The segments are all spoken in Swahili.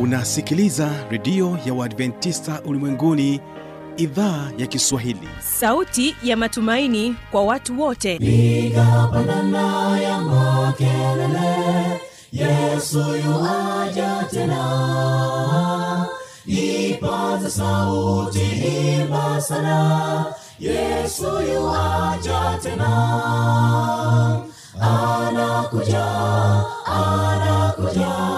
unasikiliza redio ya uadventista ulimwenguni idhaa ya kiswahili. Sauti ya matumaini kwa watu wote. Piga pandana ya makelele yesu yuaja tena. Ipata sauti imba sana yesu yuaja tena. Anakuja anakuja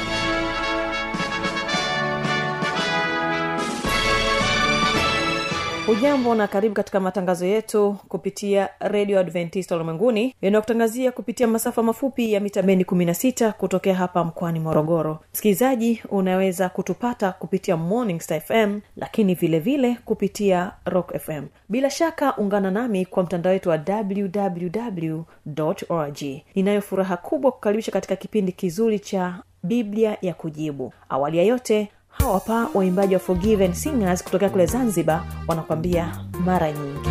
hujambo na karibu katika matangazo yetu kupitia redio adventista ulimwenguni yanayokutangazia kupitia masafa mafupi ya mita bendi 16 kutokea hapa mkoani morogoro. Msikilizaji unaweza kutupata kupitia morning star fm lakini vile vile kupitia rock fm bila shaka ungana nami kwa mtandao wetu wa www org. Ninayo furaha kubwa kukaribisha katika kipindi kizuri cha biblia ya kujibu. Awali ya yote hawa hapa waimbaji wa forgiven singers kutokea kule zanzibar wanakwambia mara nyingi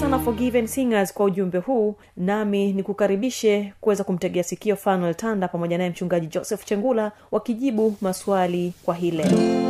sana forgiven singers kwa ujumbe huu nami nikukaribishe kuweza kumtegea sikio fanuel tanda pamoja naye mchungaji joseph chengula wakijibu maswali kwa hii leo.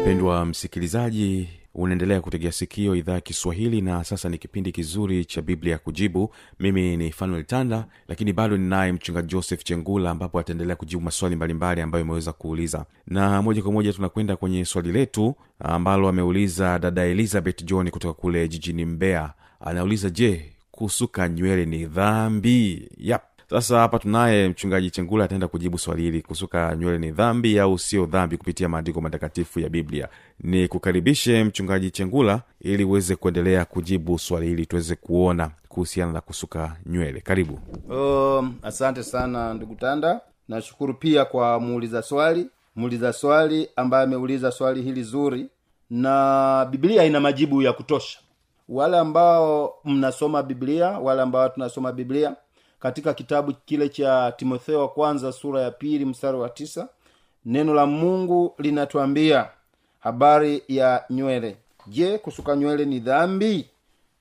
Mpendwa msikilizaji unaendelea kutegea sikio idhaa ya kiswahili na sasa ni kipindi kizuri cha biblia ya kujibu. Mimi ni fanuel tanda lakini bado ninaye mchunga joseph chengula ambapo ataendelea kujibu maswali mbalimbali ambayo imeweza kuuliza. Na moja kwa moja tunakwenda kwenye swali letu ambalo ameuliza dada elizabeth john kutoka kule jijini mbeya. Anauliza je kusuka nywele ni dhambi? Yap sasa hapa tunaye mchungaji chengula ataenda kujibu swali hili. Kusuka nywele ni dhambi au sio dhambi kupitia maandiko matakatifu ya biblia? Ni kukaribishe mchungaji chengula ili uweze kuendelea kujibu swali hili tuweze kuona kuhusiana na kusuka nywele. Karibu. Um, asante sana ndugu tanda. Nashukuru pia kwa muuliza swali. Muuliza swali ambaye ameuliza swali hili zuri. Na biblia ina majibu ya kutosha. Wale ambao mnasoma biblia wale ambao tunasoma biblia katika kitabu kile cha timotheo wa kwanza sura ya pili mstari wa tisa neno la mungu linatuambia habari ya nywele. Je kusuka nywele ni dhambi?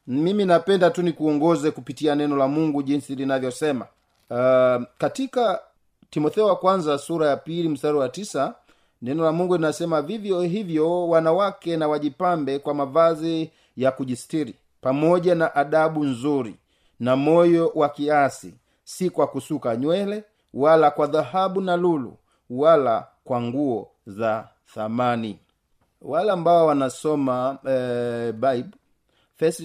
Mimi napenda tu nikuongoze kupitia neno la mungu jinsi linavyosema. Uh, katika timotheo wa kwanza sura ya pili mstari wa tisa neno la mungu linasema vivyo hivyo wanawake na wajipambe kwa mavazi ya kujistiri pamoja na adabu nzuri na moyo wa kiasi si kwa kusuka nywele wala kwa dhahabu na lulu wala kwa nguo za thamani. Wale ambao wanasoma eh, bible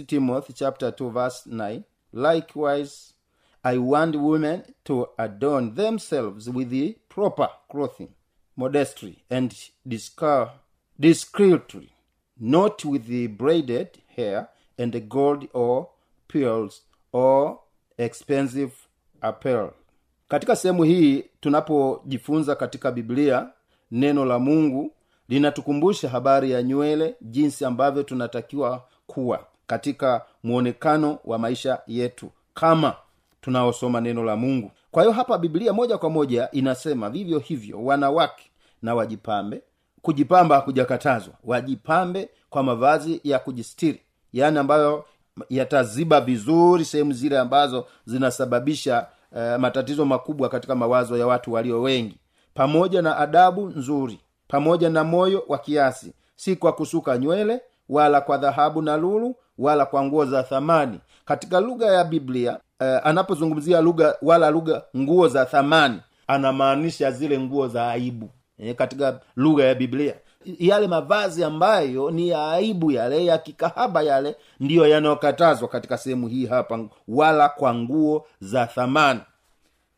timothy chapter 2 verse 9 likewise i want women to adorn themselves with the proper clothing modestry and discreetly not with the braided hair and the gold or pearls or expensive apparel. Katika sehemu hii tunapojifunza katika biblia neno la mungu linatukumbusha habari ya nywele jinsi ambavyo tunatakiwa kuwa katika mwonekano wa maisha yetu kama tunaosoma neno la mungu. Kwa hiyo hapa biblia moja kwa moja inasema vivyo hivyo wanawake na wajipambe. Kujipamba hakujakatazwa wajipambe kwa mavazi ya kujistiri yaani ambayo yataziba vizuri sehemu zile ambazo zinasababisha uh, matatizo makubwa katika mawazo ya watu walio wengi. Pamoja na adabu nzuri pamoja na moyo wa kiasi. Si kwa kusuka nywele wala kwa dhahabu na lulu wala kwa nguo za thamani. Katika lugha ya biblia uh, anapozungumzia lugha wala lugha nguo za thamani anamaanisha zile nguo za aibu. E, katika lugha ya biblia yale mavazi ambayo ni ya aibu yale ya kikahaba yale ndiyo yanayokatazwa katika sehemu hii hapa wala kwa nguo za thamani.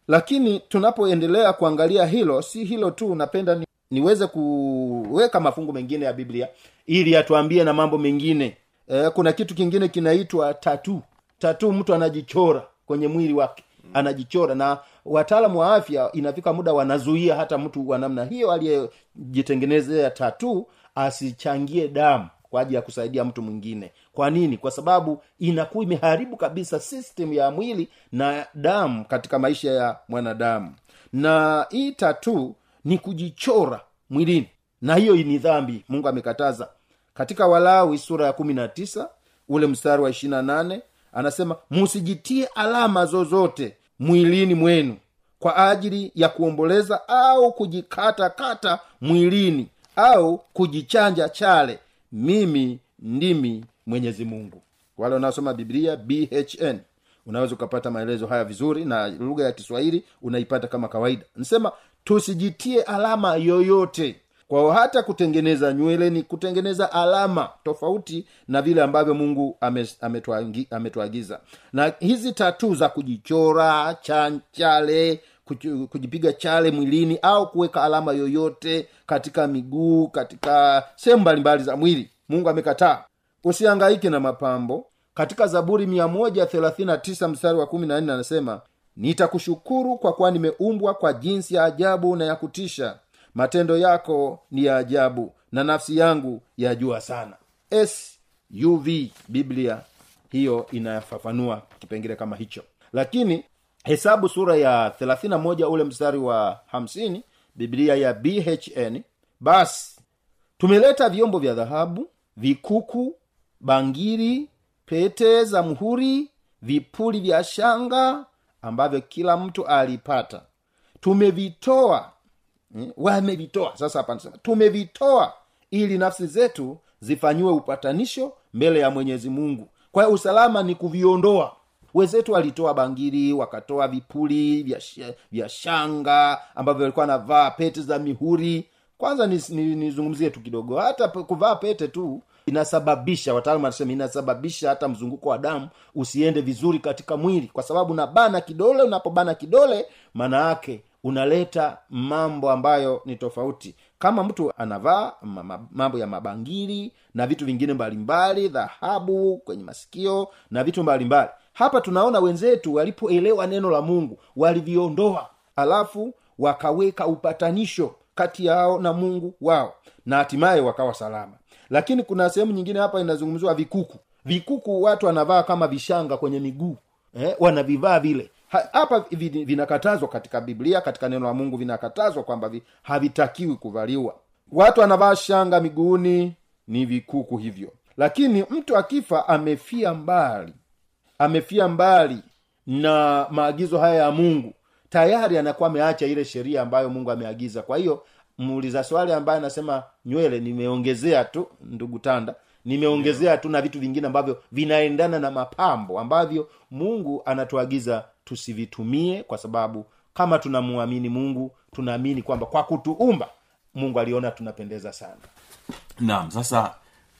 Lakini tunapoendelea kuangalia hilo si hilo tu napenda ni, niweze kuweka mafungu mengine ya biblia ili atuambie na mambo mengine. E, kuna kitu kingine kinaitwa tatu tatu mtu anajichora kwenye mwili wake anajichora. Na wataalamu wa afya inafika muda wanazuia hata mtu wa namna hiyo aliyejitengenezea tatu asichangie damu kwa ajili ya kusaidia mtu mwingine. Kwa nini? Kwa sababu inakuwa imeharibu kabisa system ya mwili na damu katika maisha ya mwanadamu. Na hii tatu ni kujichora mwilini. Na hiyo ni dhambi. Mungu amekataza. Katika walawi sura ya kumi na tisa ule mstari wa ishirina nane anasema musijitie alama zozote mwilini mwenu kwa ajili ya kuomboleza au kujikata kata mwilini au kujichanja chale. Mimi ndimi mwenyezi mungu. Wale wanaosoma biblia bhn unaweza ukapata maelezo haya vizuri na lugha ya kiswahili unaipata kama kawaida. Nasema tusijitie alama yoyote kwao hata kutengeneza nywele ni kutengeneza alama tofauti na vile ambavyo mungu ametuagiza. Na hizi tatu za kujichora chanchale kujipiga chale mwilini au kuweka alama yoyote katika miguu katika sehemu mbalimbali za mwili mungu amekataa. Usiangaike na mapambo. Katika zaburi 139 mstari wa 14 anasema nitakushukuru kwa kuwa nimeumbwa kwa jinsi ya ajabu na ya kutisha matendo yako ni ya ajabu na nafsi yangu yajua sana. Suv biblia hiyo inafafanua kipengele kama hicho. Lakini hesabu sura ya 31 ule mstari wa 50 biblia ya bhn basi tumeleta vyombo vya dhahabu vikuku bangiri pete za mhuri vipuli vya shanga ambavyo kila mtu alipata. Tumevitoa wamevitoa. Sasa hapa nasema tumevitoa ili nafsi zetu zifanyiwe upatanisho mbele ya mwenyezi mungu. Kwa hiyo usalama ni kuviondoa. Wenzetu walitoa bangiri wakatoa vipuli vya, vya shanga ambavyo walikuwa navaa pete za mihuri. Kwanza nizungumzie ni, ni tu kidogo. Hata kuvaa pete tu inasababisha wataalamu wanasema inasababisha hata mzunguko wa damu usiende vizuri katika mwili. Kwa sababu unabana kidole unapobana kidole maana yake unaleta mambo ambayo ni tofauti. Kama mtu anavaa ma- ma- mambo ya mabangili na vitu vingine mbalimbali dhahabu kwenye masikio na vitu mbalimbali. Hapa tunaona wenzetu walipoelewa neno la mungu waliviondoa alafu wakaweka upatanisho kati yao na mungu wao na hatimaye wakawa salama. Lakini kuna sehemu nyingine hapa inazungumziwa vikuku. Vikuku watu wanavaa kama vishanga kwenye miguu eh, wanavivaa vile hapa vinakatazwa katika biblia katika neno la mungu vinakatazwa kwamba havitakiwi kuvaliwa. Watu anavaa shanga miguuni ni vikuku hivyo. Lakini mtu akifa amefia mbali amefia mbali na maagizo haya ya mungu tayari anakuwa ameacha ile sheria ambayo mungu ameagiza. Kwa hiyo muuliza swali ambaye anasema nywele nimeongezea tu ndugu tanda nimeongezea tu na vitu vingine ambavyo vinaendana na mapambo ambavyo mungu anatuagiza tusivitumie kwa sababu kama tunamwamini mungu tunaamini kwamba kwa kutuumba mungu aliona tunapendeza sana. Naam sasa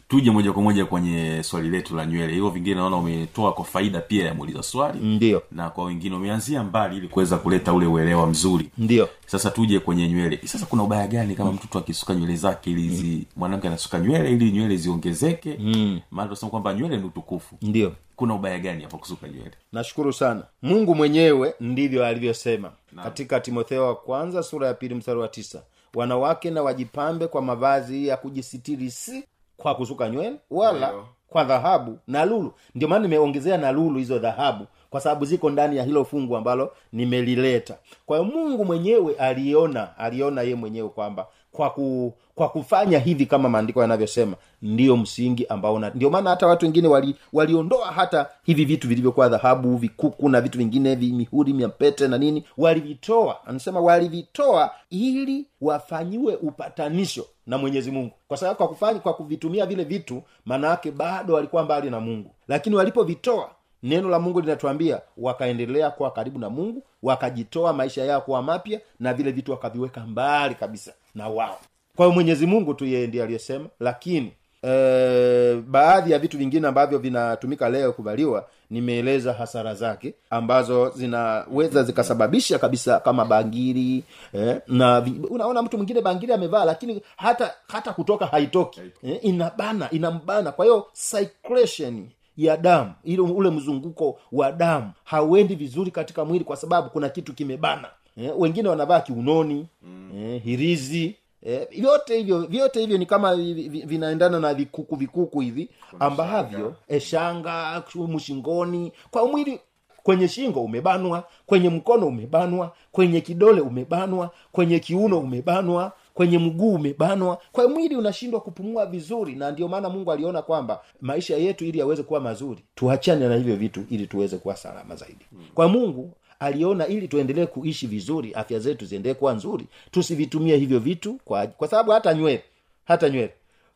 tuje moja kwa moja kwenye swali letu la nywele. Hivyo vingine naona umetoa kwa faida pia ya muuliza swali. Ndio. Na kwa wengine umeanzia mbali ili kuweza kuleta ule uelewa mzuri. Ndio. Sasa tuje kwenye nywele. Sasa kuna ubaya gani kama mtoto akisuka nywele zake ili zi mwanamke anasuka nywele ili nywele ziongezeke? Mm. maana tunasema kwamba nywele ni utukufu. Ndio. Kuna ubaya gani hapo kusuka nywele? Nashukuru sana. Mungu mwenyewe ndivyo alivyosema. Katika timotheo wa kwanza sura ya pili mstari wa tisa wanawake na wajipambe kwa mavazi ya kujisitiri si kwa kusuka nywele wala Ndio. kwa dhahabu na lulu ndio maana nimeongezea na lulu hizo dhahabu kwa sababu ziko ndani ya hilo fungu ambalo nimelileta kwa hiyo mungu mwenyewe aliona aliona ye mwenyewe kwamba kwa ku, kwa kufanya hivi kama maandiko yanavyosema ndiyo msingi ambao ndio maana hata watu wengine wali, waliondoa hata hivi vitu vilivyokuwa dhahabu vikuku na vitu vingine vi mihuri miapete na nini walivitoa. Anasema walivitoa ili wafanyiwe upatanisho na mwenyezi mungu. Kwa sababu kwa kufanya kwa kuvitumia vile vitu maana bado walikuwa mbali na mungu. Lakini walipovitoa neno la mungu linatuambia wakaendelea kuwa karibu na mungu wakajitoa maisha yao kuwa mapya na vile vitu wakaviweka mbali kabisa na wao kwa hiyo mwenyezi mungu tu yeye ndiye aliyesema lakini e, baadhi ya vitu vingine ambavyo vinatumika leo kuvaliwa nimeeleza hasara zake ambazo zinaweza zikasababisha kabisa kama bangiri eh, na unaona mtu mwingine bangiri amevaa lakini hata hata kutoka haitoki eh, inabana inambana kwa hiyo circulation ya damu ile ule mzunguko wa damu hauendi vizuri katika mwili kwa sababu kuna kitu kimebana eh, wengine wanavaa kiunoni mm. eh, hirizi eh, vyote hivyo vyote hivyo ni kama vi- vi- vinaendana na vikuku vikuku hivi ambavyo eshanga shanga chumu shingoni kwa mwili kwenye shingo umebanwa kwenye mkono umebanwa kwenye kidole umebanwa kwenye kiuno umebanwa kwenye mguu umebanwa. Kwa mwili unashindwa kupumua vizuri na ndio maana mungu aliona kwamba maisha yetu ili yaweze kuwa mazuri tuachane na hivyo vitu ili tuweze kuwa salama zaidi. Kwa mungu aliona ili tuendelee kuishi vizuri afya zetu ziendelee kuwa nzuri tusivitumie hivyo vitu kwa, kwa sababu hata nywele hata nywele.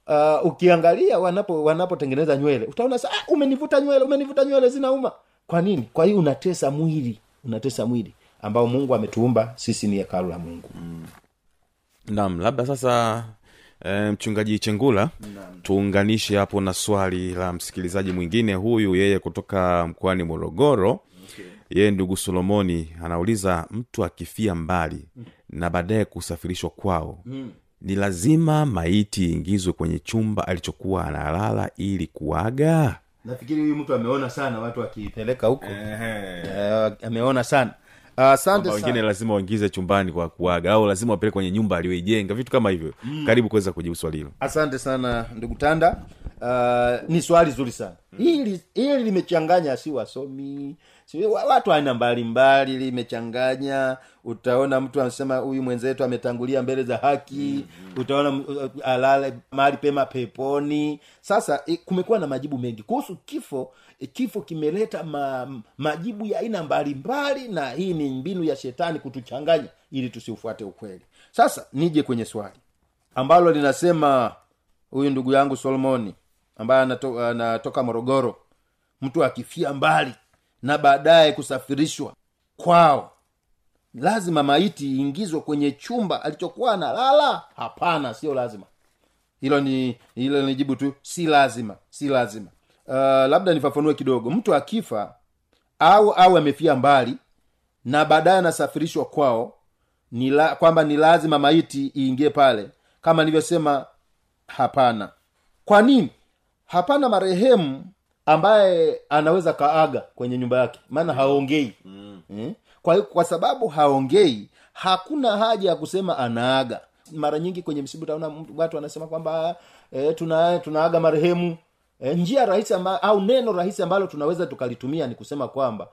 Uh, ukiangalia wanapo wanapotengeneza nywele utaona sa ah, umenivuta nywele umenivuta nywele zinauma. Kwa nini? Kwa hiyo unatesa mwili unatesa mwili ambao mungu ametuumba sisi ni hekalu la mungu. Naam labda sasa e, mchungaji chengula tuunganishe hapo na swali la msikilizaji mwingine huyu yeye kutoka mkoani morogoro. Yeye ndugu solomoni anauliza mtu akifia mbali na baadaye kusafirishwa kwao mm. ni lazima maiti iingizwe kwenye chumba alichokuwa analala ili kuaga? Nafikiri huyu mtu ameona sana watu wakipeleka huko. Eh, ameona sana. Asante uh, wengine lazima waingize chumbani kwa kuaga au lazima wapeleke kwenye nyumba aliyoijenga vitu kama hivyo. Mm. karibu kuweza kujibu swali hilo. Asante sana ndugu tanda. Uh, ni swali zuri sana hili hili limechanganya si wasomi si watu aina mbalimbali limechanganya. Utaona mtu anasema huyu mwenzetu ametangulia mbele za haki mm-hmm. utaona alale mahali pema peponi. Sasa kumekuwa na majibu mengi kuhusu kifo kifo kimeleta ma, majibu ya aina mbalimbali na hii ni mbinu ya shetani kutuchanganya ili tusiufuate ukweli. Sasa nije kwenye swali ambalo linasema huyu ndugu yangu solomoni ambaye anato, anatoka morogoro. Mtu akifia mbali na baadaye kusafirishwa kwao lazima maiti iingizwe kwenye chumba alichokuwa analala? Hapana sio lazima. Hilo ni hilo ni jibu tu si lazima si lazima. Uh, labda nifafanue kidogo. Mtu akifa au au amefia mbali na baadaye anasafirishwa kwao nila, kwamba ni lazima maiti iingie pale. Kama nilivyosema hapana. Kwa nini hapana marehemu ambaye anaweza kaaga kwenye nyumba yake maana haongei mm. eh? kwa hiyo kwa sababu haongei hakuna haja ya kusema anaaga mara nyingi kwenye msibu utaona watu wanasema kwamba e, tuna tunaaga marehemu e, njia rahisi amba, au neno rahisi ambalo tunaweza tukalitumia ni kusema kwamba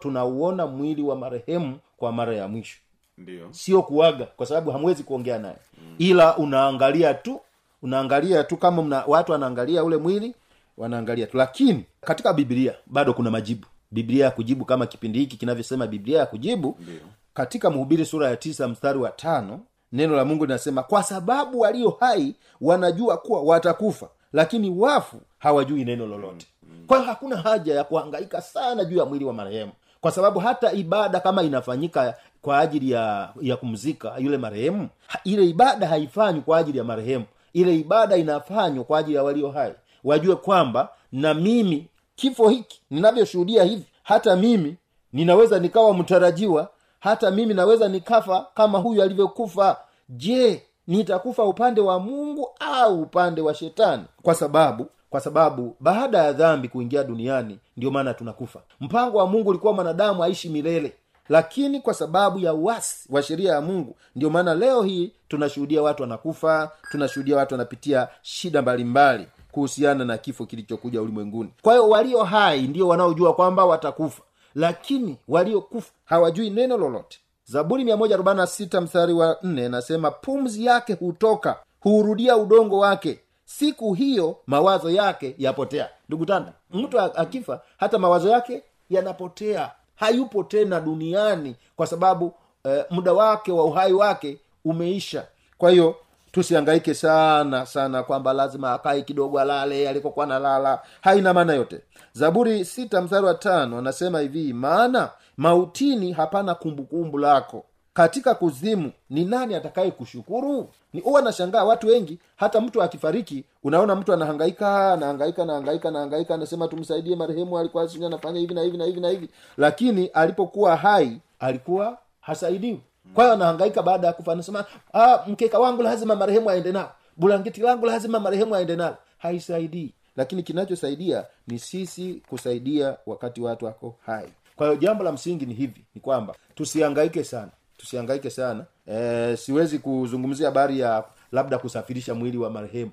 tunauona mwili wa marehemu kwa mara ya mwisho ndio sio kuaga kwa sababu hamwezi kuongea naye mm. ila unaangalia tu unaangalia tu kama mna, watu wanaangalia ule mwili wanaangalia tu. Lakini katika biblia bado kuna majibu. Biblia ya kujibu kama kipindi hiki kinavyosema biblia ya kujibu Ndiyo. katika mhubiri sura ya tisa mstari wa tano neno la mungu linasema kwa sababu walio hai wanajua kuwa watakufa lakini wafu hawajui neno lolote. Kwa hiyo hakuna haja ya kuhangaika sana juu ya mwili wa marehemu. Kwa sababu hata ibada kama inafanyika kwa ajili ya ya kumzika yule marehemu ile ibada haifanywi kwa ajili ya marehemu ile ibada inafanywa kwa ajili ya walio hai. Wajue kwamba na mimi kifo hiki ninavyoshuhudia hivi hata mimi ninaweza nikawa mtarajiwa hata mimi naweza nikafa kama huyu alivyokufa. Je nitakufa upande wa mungu au upande wa shetani? Kwa sababu kwa sababu baada ya dhambi kuingia duniani ndio maana tunakufa. Mpango wa mungu ulikuwa mwanadamu aishi milele lakini kwa sababu ya uasi wa sheria ya mungu ndio maana leo hii tunashuhudia watu wanakufa tunashuhudia watu wanapitia shida mbalimbali kuhusiana na kifo kilichokuja ulimwenguni. Kwa hiyo walio hai ndio wanaojua kwamba watakufa. Lakini waliokufa hawajui neno lolote. Zaburi 146 mstari wa 4 nasema pumzi yake hutoka huurudia udongo wake. Siku hiyo mawazo yake yapotea. Ndugu tanda mtu akifa hata mawazo yake yanapotea hayupo tena duniani kwa sababu eh, muda wake wa uhai wake umeisha. Kwa hiyo tusiangaike sana sana kwamba lazima akae kidogo alale alikokuwa nalala haina maana yote. Zaburi sita mstari wa tano anasema hivi maana mautini hapana kumbukumbu lako katika kuzimu ni nani atakaye kushukuru? Ni huwa nashangaa watu wengi hata mtu akifariki unaona mtu anahangaika anahangaika anahangaika anahangaika anasema tumsaidie marehemu alikuwa anafanya hivi na hivi na hivi na lakini alipokuwa hai alikuwa hasaidiwi. Kwa hiyo anahangaika baada ya kufa anasema ah, mkeka wangu lazima marehemu aende nao bulangeti langu lazima marehemu aende nalo haisaidii. Lakini kinachosaidia ni sisi kusaidia wakati watu wako hai. Kwa hiyo jambo la msingi ni hivi ni kwamba tusihangaike sana tusihangaike sana. E, siwezi kuzungumzia habari ya labda kusafirisha mwili wa marehemu.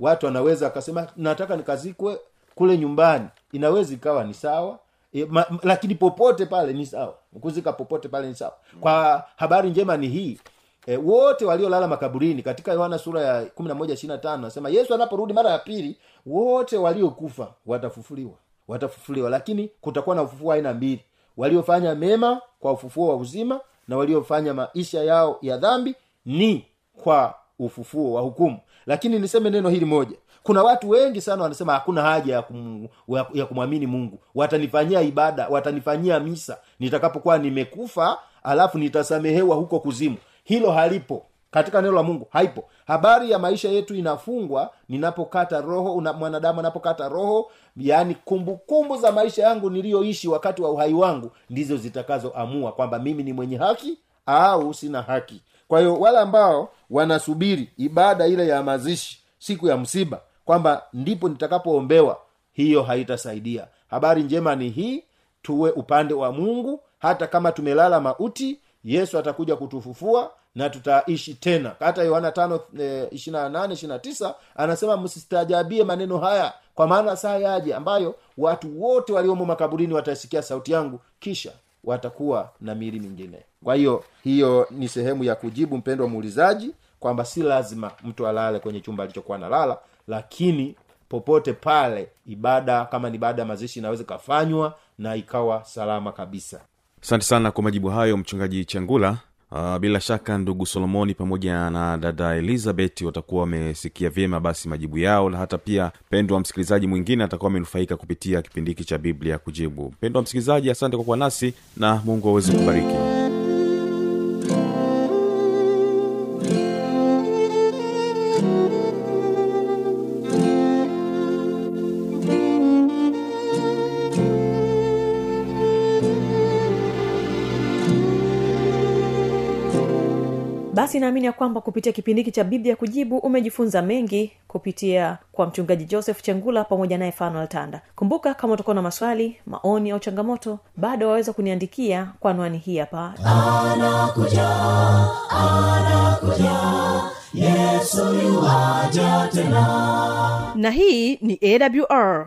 Watu wanaweza akasema nataka nikazikwe kule nyumbani. Inaweza ikawa ni sawa. E, ma, lakini popote pale ni sawa. Kuzika popote pale ni sawa. Kwa habari njema ni hii e, wote waliolala makaburini katika yohana sura ya kumi na moja ishirina tano nasema yesu anaporudi mara ya pili wote waliokufa watafufuliwa watafufuliwa. Lakini kutakuwa na ufufuo aina mbili. Waliofanya mema kwa ufufuo wa uzima na waliofanya maisha yao ya dhambi ni kwa ufufuo wa hukumu. Lakini niseme neno hili moja. Kuna watu wengi sana wanasema hakuna haja ya, kum, ya kumwamini mungu. Watanifanyia ibada watanifanyia misa nitakapokuwa nimekufa alafu nitasamehewa huko kuzimu. Hilo halipo katika neno la mungu haipo. Habari ya maisha yetu inafungwa ninapokata roho una, mwanadamu anapokata roho yaani kumbukumbu za maisha yangu niliyoishi wakati wa uhai wangu ndizo zitakazoamua kwamba mimi ni mwenye haki au sina haki. Kwa hiyo wale ambao wanasubiri ibada ile ya mazishi siku ya msiba kwamba ndipo nitakapoombewa hiyo haitasaidia. Habari njema ni hii tuwe upande wa mungu hata kama tumelala mauti yesu atakuja kutufufua na tutaishi tena. Hata yohana tano e, anasema msistaajabie maneno haya kwa maana saa yaje ambayo watu wote waliomo makaburini watasikia sauti yangu kisha watakuwa na miili mingine. Kwa hiyo hiyo ni sehemu ya kujibu mpendwa muulizaji kwamba si lazima mtu alale kwenye chumba alichokuwa nalala lakini popote pale ibada kama ni ibada ya mazishi inaweza ikafanywa na ikawa salama kabisa asante sana kwa majibu hayo mchungaji changula. Uh, bila shaka ndugu solomoni pamoja na dada elizabeth watakuwa wamesikia vyema basi majibu yao na hata pia pendwa msikilizaji mwingine atakuwa amenufaika kupitia kipindi hiki cha biblia kujibu. Mpendwa msikilizaji asante kwa kuwa nasi na mungu aweze kubariki naamini ya kwamba kupitia kipindi hiki cha biblia kujibu umejifunza mengi kupitia kwa mchungaji joseph chengula pamoja naye fanuel tanda kumbuka kama utakuwa na maswali maoni au changamoto bado waweza kuniandikia kwa anwani hii hapa. Anakuja anakuja yesu tena. Na hii ni awr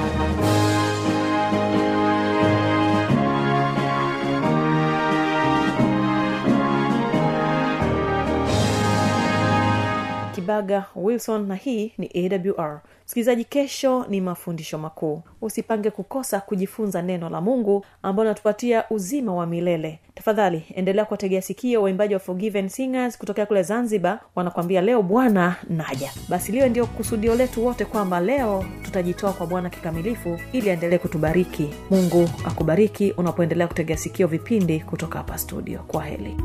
kibaga wilson na hii ni awr msikilizaji kesho ni mafundisho makuu. Usipange kukosa kujifunza neno la mungu ambalo natupatia uzima wa milele. Tafadhali endelea kuwategea sikio waimbaji wa forgiven singers kutokea kule zanzibar. Wanakwambia leo bwana naja. Basi liwe ndio kusudio letu wote kwamba leo tutajitoa kwa bwana kikamilifu ili aendelee kutubariki. Mungu akubariki unapoendelea kutegea sikio vipindi kutoka hapa studio. Kwa heli